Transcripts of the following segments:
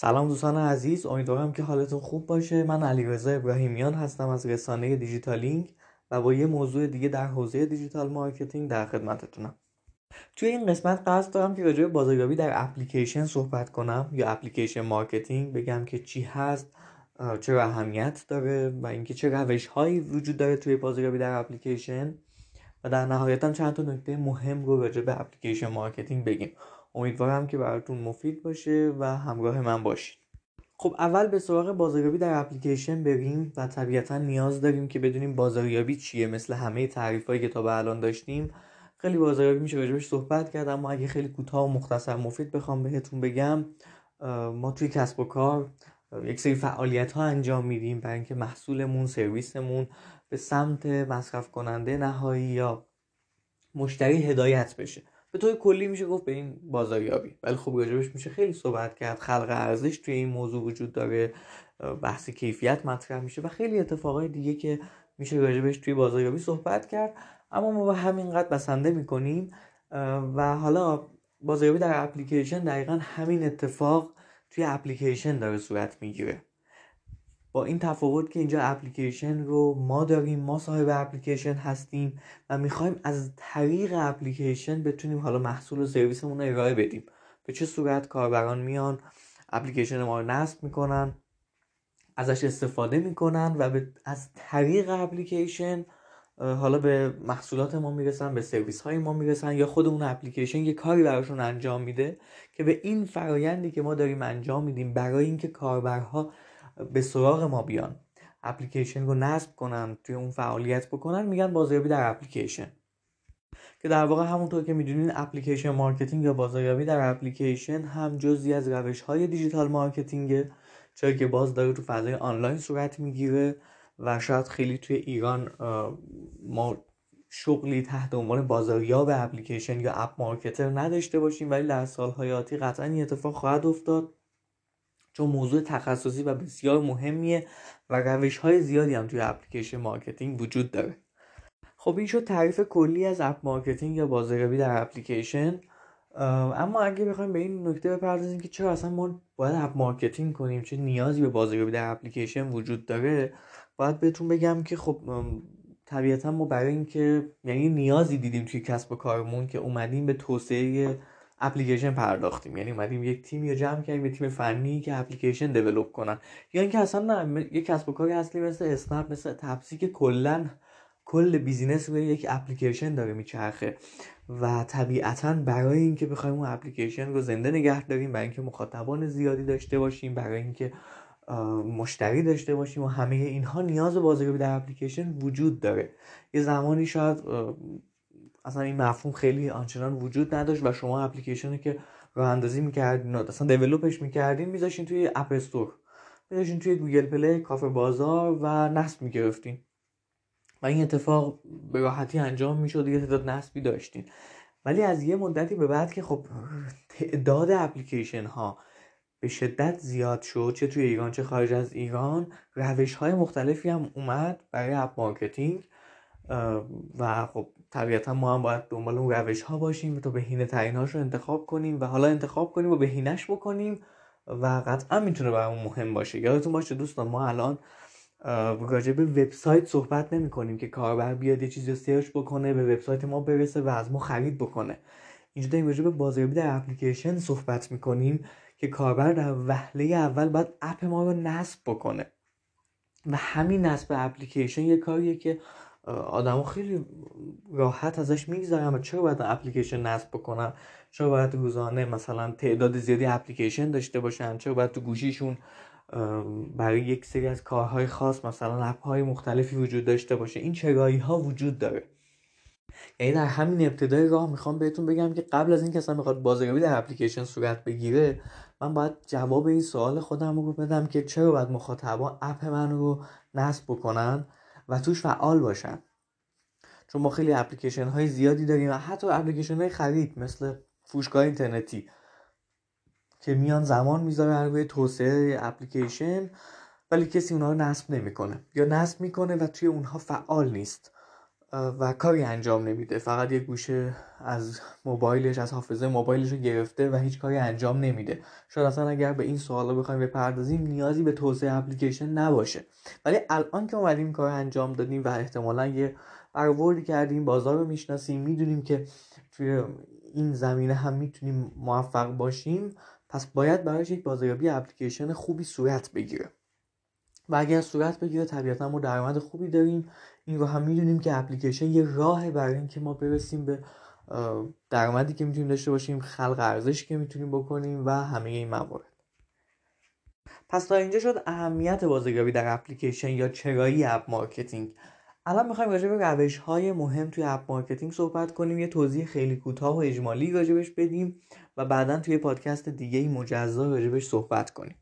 سلام دوستان عزیز امیدوارم که حالتون خوب باشه. من علیرضا ابراهیمیان هستم از رسانه دیجیتالینگ و با یه موضوع دیگه در حوزه digital marketing در خدمتتونم. توی این قسمت قصد دارم که راجع به بازاریابی در اپلیکیشن صحبت کنم یا application marketing بگم که چی هست چرا اهمیت داره و اینکه چه روش هایی وجود داره توی بازاریابی در اپلیکیشن. و در نهایت چند تا نکته مهم رو راجع به application marketing بگیم. امیدوارم که براتون مفید باشه و همراه من باشید خب اول به سراغ بازاریابی در اپلیکیشن بریم و طبیعتا نیاز داریم که بدونیم بازاریابی چیه. مثل همه تعریف هایی که تا به الان داشتیم خیلی بازاریابی میشه راجبش صحبت کرد اما اگه خیلی کوتاه و مختصر مفید بخوام بهتون بگم ما توی کسب و کار یک سری فعالیت ها انجام میدیم برای اینکه محصولمون سرویسمون به سمت مصرف کننده نهایی یا مشتری هدایت بشه. به طور کلی میشه گفت به این بازاریابی. ولی خب راجبش میشه خیلی صحبت کرد. خلق ارزش توی این موضوع وجود داره. بحث کیفیت مطرح میشه و خیلی اتفاقای دیگه که میشه راجبش توی بازاریابی صحبت کرد. اما ما به همینقدر بسنده می‌کنیم. و حالا بازاریابی در اپلیکیشن دقیقا همین اتفاق توی اپلیکیشن داره صورت می‌گیره. این تفاوت که اینجا اپلیکیشن رو ما داریم ما صاحب اپلیکیشن هستیم و می‌خوایم از طریق اپلیکیشن بتونیم حالا محصول و سرویسمون رو ارائه بدیم. به چه صورت کاربران میان اپلیکیشن ما رو نصب می‌کنن ازش استفاده می‌کنن و به از طریق اپلیکیشن حالا به محصولات ما می‌رسن به سرویس های ما می‌رسن یا خود اون اپلیکیشن یه کاری براشون انجام میده که به این فرایندی که ما داریم انجام میدیم برای اینکه کاربرها به سراغ ما بیان. اپلیکیشن رو نصب کنن توی اون فعالیت بکنن میگن بازاریابی در اپلیکیشن. که در واقع همونطور که می‌دونین application marketing یا بازاریابی در اپلیکیشن هم جزی از روش های digital marketing ه چرا که باز داره تو فضای آنلاین صورت می‌گیره و شاید خیلی توی ایران ما شغلی تحت عنوان بازاریاب اپلیکیشن یا app marketer نداشته باشیم ولی در سالهای آتی قطعا این اتفاق خواهد افتاد. چون موضوع تخصصی و بسیار مهمیه و روش های زیادی هم توی application marketing وجود داره. خب این شد تعریف کلی از app marketing یا بازاریابی در اپلیکیشن. اما اگه بخوایم به این نکته بپردازیم که چرا اصلا ما باید app marketing کنیم چه نیازی به بازاریابی در اپلیکیشن وجود داره باید بهتون بگم که خب طبیعتا ما برای اینکه یعنی نیازی دیدیم توی کسب و کارمون که اومدیم به توسعه اپلیکیشن پرداختیم. یعنی اومدیم یک تیم رو جمع کردیم یک تیم فنی که اپلیکیشن develop کنن. یا اینکه اصلا نه یک کسب و کاری اصلی مثل اسنپ مثل تپسی که کلا کل business روی یک اپلیکیشن داره میچرخه. و طبیعتا برای اینکه بخوایم اون اپلیکیشن رو زنده نگه داریم برای اینکه مخاطبان زیادی داشته باشیم برای اینکه مشتری داشته باشیم و همه اینها نیاز بازاریابی در اپلیکیشن وجود داره. یه زمانی شاید اصلا این مفهوم خیلی آنچنان وجود نداشت و شما اپلیکیشنی که راه اندازی می‌کردین اصلا develop ش می‌کردین میذاشین توی App Store. میذاشین توی Google Play کافه بازار و نصب می‌گرفتین. و این اتفاق به راحتی انجام می‌شد یه تعداد نصبی داشتین. ولی از یه مدتی به بعد که خب تعداد اپلیکیشن ها به شدت زیاد شد چه توی ایران چه خارج از ایران روش های مختلفی هم اومد برای app marketing و خب طبیعتا ما هم باید دنبال اون روش ها باشیم تا بهینه ترین هاش رو انتخاب کنیم و حالا انتخاب کنیم و بهینش بکنیم و قطعا می‌تونه برامون مهم باشه. یادتون باشه دوستان ما الان راجع به وبسایت صحبت نمی کنیم که کاربر بیاد یه چیزی رو سرچ بکنه به وبسایت ما برسه و از ما خرید بکنه. اینجا داریم راجع به بازاریابی در اپلیکیشن صحبت می‌کنیم که کاربر در وهله اول باید اپ ما رو نصب بکنه. و همین نصب اپلیکیشن یه کاریه که آدما خیلی راحت ازش می‌گذارن و چرا باید اپلیکیشن نصب بکنن؟ چرا باید روزانه مثلا تعداد زیادی اپلیکیشن داشته باشن؟ چرا باید تو گوشیشون برای یک سری از کارهای خاص مثلا اپ های مختلفی وجود داشته باشه؟ این چرایی ها وجود داره. یعنی در همین ابتدای راه می‌خوام بهتون بگم که قبل از اینکه اصلا می‌خواد بازاریابی در اپلیکیشن صورت بگیره من باید جواب این سوال خودم رو بدم که چرا باید مخاطبا اپ من رو نصب بکنن؟ و توش فعال باشن. چون ما خیلی اپلیکیشن های زیادی داریم و حتی اپلیکیشن های خرید مثل فروشگاه اینترنتی که میان زمان می‌ذارن روی توسعه اپلیکیشن ولی کسی اونها رو نصب نمی‌کنه. یا نصب می‌کنه و توی اونها فعال نیست. و کاری انجام نمیده. فقط یک گوشه از موبایلش از حافظه موبایلش رو گرفته و هیچ کاری انجام نمیده. شاید اصلا اگر به این سوالا بخوایم بپردازیم نیازی به توسعه اپلیکیشن نباشه. ولی الان که اومدیم کار انجام دادیم و احتمالا یه برآوردی کردیم بازار رو می‌شناسیم می‌دونیم که توی این زمینه هم می‌تونیم موفق باشیم پس باید برایش یک بازاریابی اپلیکیشن خوبی صورت بگیره. و اگر صورت بگیره طبیعتا ما درآمد خوبی داریم. این رو هم می‌دونیم که اپلیکیشن یه راه برای اینکه ما برسیم به درآمدی که می‌تونیم داشته باشیم خلق ارزشی که می‌تونیم بکنیم و همه این موارد. پس تا اینجا شد اهمیت بازاریابی در اپلیکیشن یا چرایی app marketing. الان می‌خوایم راجع به روش های مهم توی app marketing صحبت کنیم یه توضیح خیلی کوتاه و اجمالی راجبش بدیم و بعدا توی پادکست دیگه ای مجزا راجبش صحبت کنیم.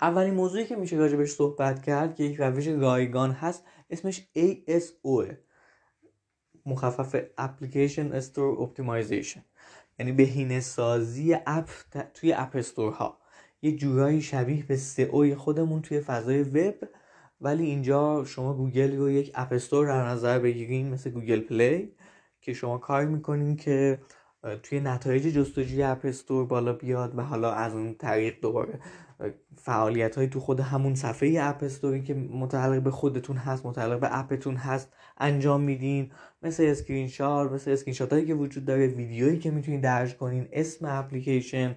اولین موضوعی که میشه راجبش صحبت کرد که یک روش رایگان هست اسمش ASO مخفف Application Store Optimization یعنی بهینه سازی اپ توی app store ها یه جورایی شبیه به سئو خودمون توی فضای وب ولی اینجا شما گوگل رو یک app store در نظر بگیرین مثل Google Play که شما کار می‌کنین که توی نتایج جستجوی app store بالا بیاد و حالا از اون طریق دوباره فعالیت های تو خود همون صفحه app store ی که متعلق به خودتون هست متعلق به اپتون هست انجام میدین. مثل اسکرین شات مثل اسکرین شات هایی که وجود داره ویدیویی که می‌تونین درج کنین اسم اپلیکیشن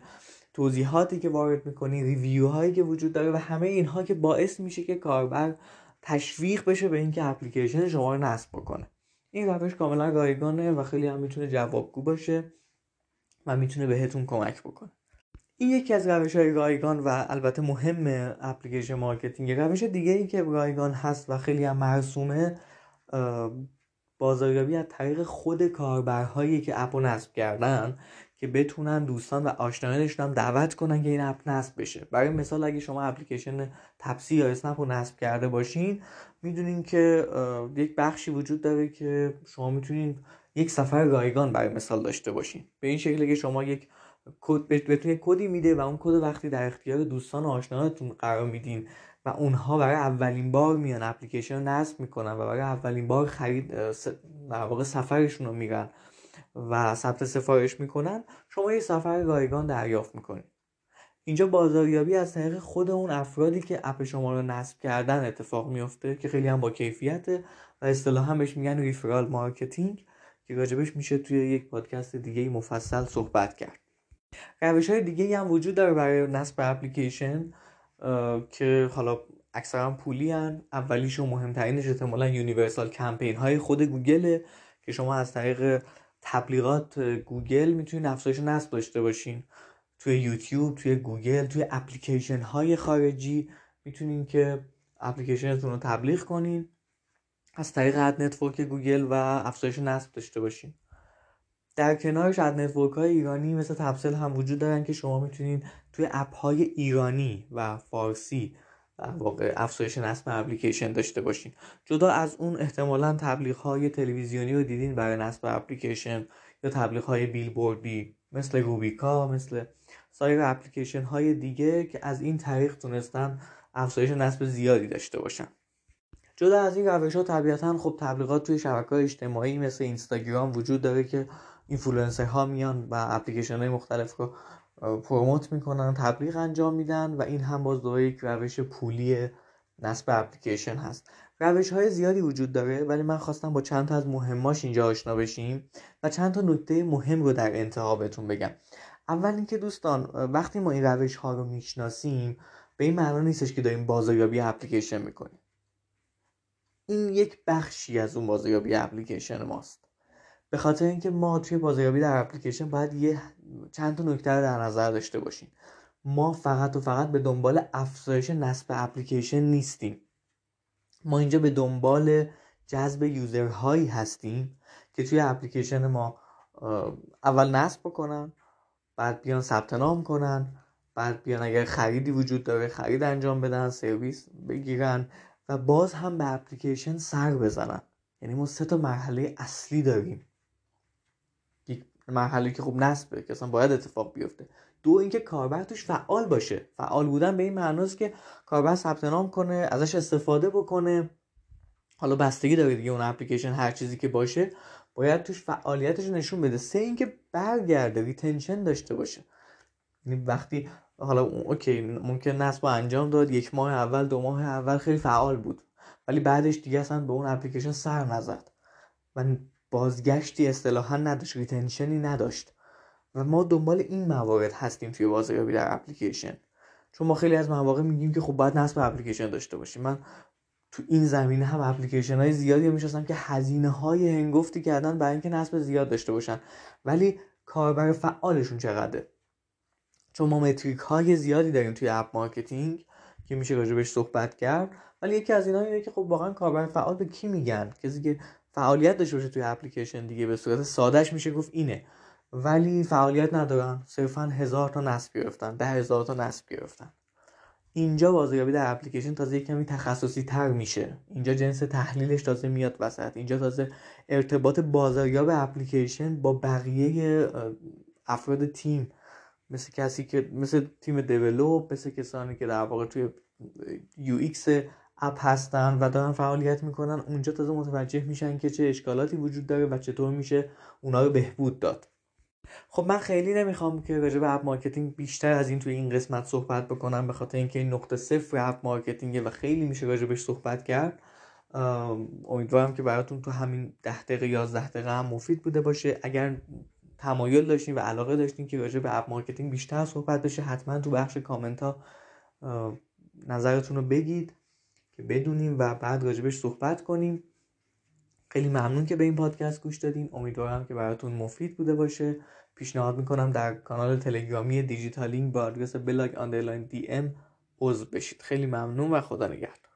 توضیحاتی که وارد می‌کنین review هایی که وجود داره و همه اینها که باعث میشه که کاربر تشویق بشه به اینکه اپلیکیشن شما رو نصب بکنه. این روش کاملا رایگانه و خیلی هم می‌تونه جوابگو باشه و می‌تونه بهتون کمک بکنه. این یکی از روش های رایگان و البته مهم application marketing روش دیگه ای که رایگان هست و خیلی هم مرسومه بازاریابی از طریق خود کاربرهایی که اپو نصب کردن که بتونن دوستان و آشنایانشون هم دعوت کنن که این اپ نصب بشه. برای مثال اگه شما اپلیکیشن تپسی یا اسنپ رو نصب کرده باشین می‌دونین که یک بخشی وجود داره که شما می‌تونین یک سفر رایگان برای مثال داشته باشین. به این شکل که شما یک کد بهتون یک کدی میده و اون کد وقتی در اختیار دوستان و آشنایانتون قرار میدین و اونها برای اولین بار میان اپلیکیشن رو نصب می‌کنن و برای اولین بار خرید در واقع سفرشون رو میرن و ثبت سفارش می‌کنن شما یه سفر رایگان دریافت می‌کنید. اینجا بازاریابی از طریق خود اون افرادی که اپ شما رو نصب کردن اتفاق میفته که خیلی هم با کیفیت و اصطلاحا بهش میگن referral marketing که راجبش میشه توی یک پادکست دیگه مفصل صحبت کرد. روش های دیگه هم وجود داره برای نصب اپلیکیشن که حالا اکثرا پولی هن. اولیش و مهمترینش احتمالا universal campaign های خود گوگله که شما از طریق تبلیغات گوگل می‌تونید افزایش نصب داشته باشین. توی یوتیوب توی گوگل توی اپلیکیشن های خارجی می‌تونین که اپلیکیشنتون رو تبلیغ کنین. از طریق ad network گوگل و افزایش نصب داشته باشین. در کنارش ad network های ایرانی مثل تپسل هم وجود دارن که شما می‌تونین توی اپ های ایرانی و فارسی در واقع افزایش نصب اپلیکیشن داشته باشین. جدا از اون احتمالا تبلیغ های تلویزیونی رو دیدین برای نصب اپلیکیشن یا تبلیغ های بیلبوردی مثل روبیکا مثل سایر اپلیکیشن های دیگه که از این طریق تونستن افزایش نصب زیادی داشته باشن. جدا از این روش ها طبیعتا خب تبلیغات توی شبکه اجتماعی مثل اینستاگرام وجود داره که اینفلوئنسر ها میان و اپلیکیشن های مختلف رو promote می‌کنن تبلیغ انجام میدن و این هم باز دوباره یک روش پولی نصب اپلیکیشن هست. روش های زیادی وجود داره ولی من خواستم با چند تا از مهماش اینجا آشنا بشیم و چند تا نکته مهم رو در انتها بهتون بگم. اول اینکه دوستان وقتی ما این روش ها رو می‌شناسیم به این معنا نیستش که داریم بازاریابی اپلیکیشن می‌کنیم. این یک بخشی از اون بازاریابی اپلیکیشن ماست. به خاطر اینکه ما توی بازاریابی در اپلیکیشن باید یه چند تا نکته در نظر داشته باشیم. ما فقط و فقط به دنبال افزایش نصب اپلیکیشن نیستیم. ما اینجا به دنبال جذب یوزرهایی هستیم که توی اپلیکیشن ما اول نصب بکنن بعد بیان ثبت نام کنن بعد بیان اگر خریدی وجود داره خرید انجام بدن سرویس بگیرن و باز هم به اپلیکیشن سر بزنن. یعنی ما سه تا مرحله اصلی داریم. مرحله که خوب نصبه که اصلا باید اتفاق بیفته. دو اینکه کاربر توش فعال باشه. فعال بودن به این معناست که کاربر ثبت نام کنه ازش استفاده بکنه. حالا بستگی داره دیگه اون اپلیکیشن هر چیزی که باشه باید توش فعالیتش نشون بده. سه اینکه برگرده retention داشته باشه. یعنی وقتی حالا okay ممکن نصب انجام داد یک ماه اول دو ماه اول خیلی فعال بود. ولی بعدش دیگه اصلا به اون اپلیکیشن سر نزد. و بازگشتی اصطلاحا نداشت retention ی نداشت. و ما دنبال این موارد هستیم توی بازاریابی در اپلیکیشن. چون ما خیلی از مواقع میگیم که خب باید نصب اپلیکیشن داشته باشیم. من تو این زمینه هم اپلیکیشن های زیادی میشناسم که هزینه های هنگفتی کردن برای اینکه نصب زیاد داشته باشن. ولی کاربر فعالشون چقدره؟ چون ما metric های زیادی داریم توی app marketing که میشه راجبش صحبت کرد. ولی یکی از اینا اینه که خب واقعا کاربر فعال به کی میگن؟ کسی که فعالیت داشته باشه توی اپلیکیشن دیگه به صورت سادهش میشه گفت اینه. ولی فعالیت ندارن. صرفا هزار تا نصب گرفتن. ده هزار تا نصب گرفتن. اینجا بازاریابی در اپلیکیشن تازه یک کمی تخصصی تر میشه. اینجا جنس تحلیلش تازه میاد وسط. اینجا تازه ارتباط بازاریاب اپلیکیشن با بقیه افراد تیم. مثل کسی که مثل تیم develop مثل کسانی که در واقع توی UX app هستن و دارن فعالیت می‌کنن اونجا تازه متوجه میشن که چه اشکالاتی وجود داره و چطور میشه اونا رو بهبود داد. خب من خیلی نمی‌خوام که راجع به app marketing بیشتر از این توی این قسمت صحبت بکنم به خاطر اینکه این نقطه صفر app marketing ه و خیلی میشه راجع صحبت کرد. امیدوارم که براتون تو همین ده دقیقه 11 دقیقه هم مفید بوده باشه. اگر تمایل داشتین و علاقه داشتین که راجع به app marketing بیشتر صحبت بشه حتما تو بخش کامنت ها نظرتون رو بگید. که بدونیم و بعد راجبش صحبت کنیم. خیلی ممنون که به این پادکست گوش دادین. امیدوارم که براتون مفید بوده باشه. پیشنهاد می‌کنم در کانال تلگرامی دیجیتالینگ با آدرس blog underline DM عضو بشید. خیلی ممنون و خدا نگهدار.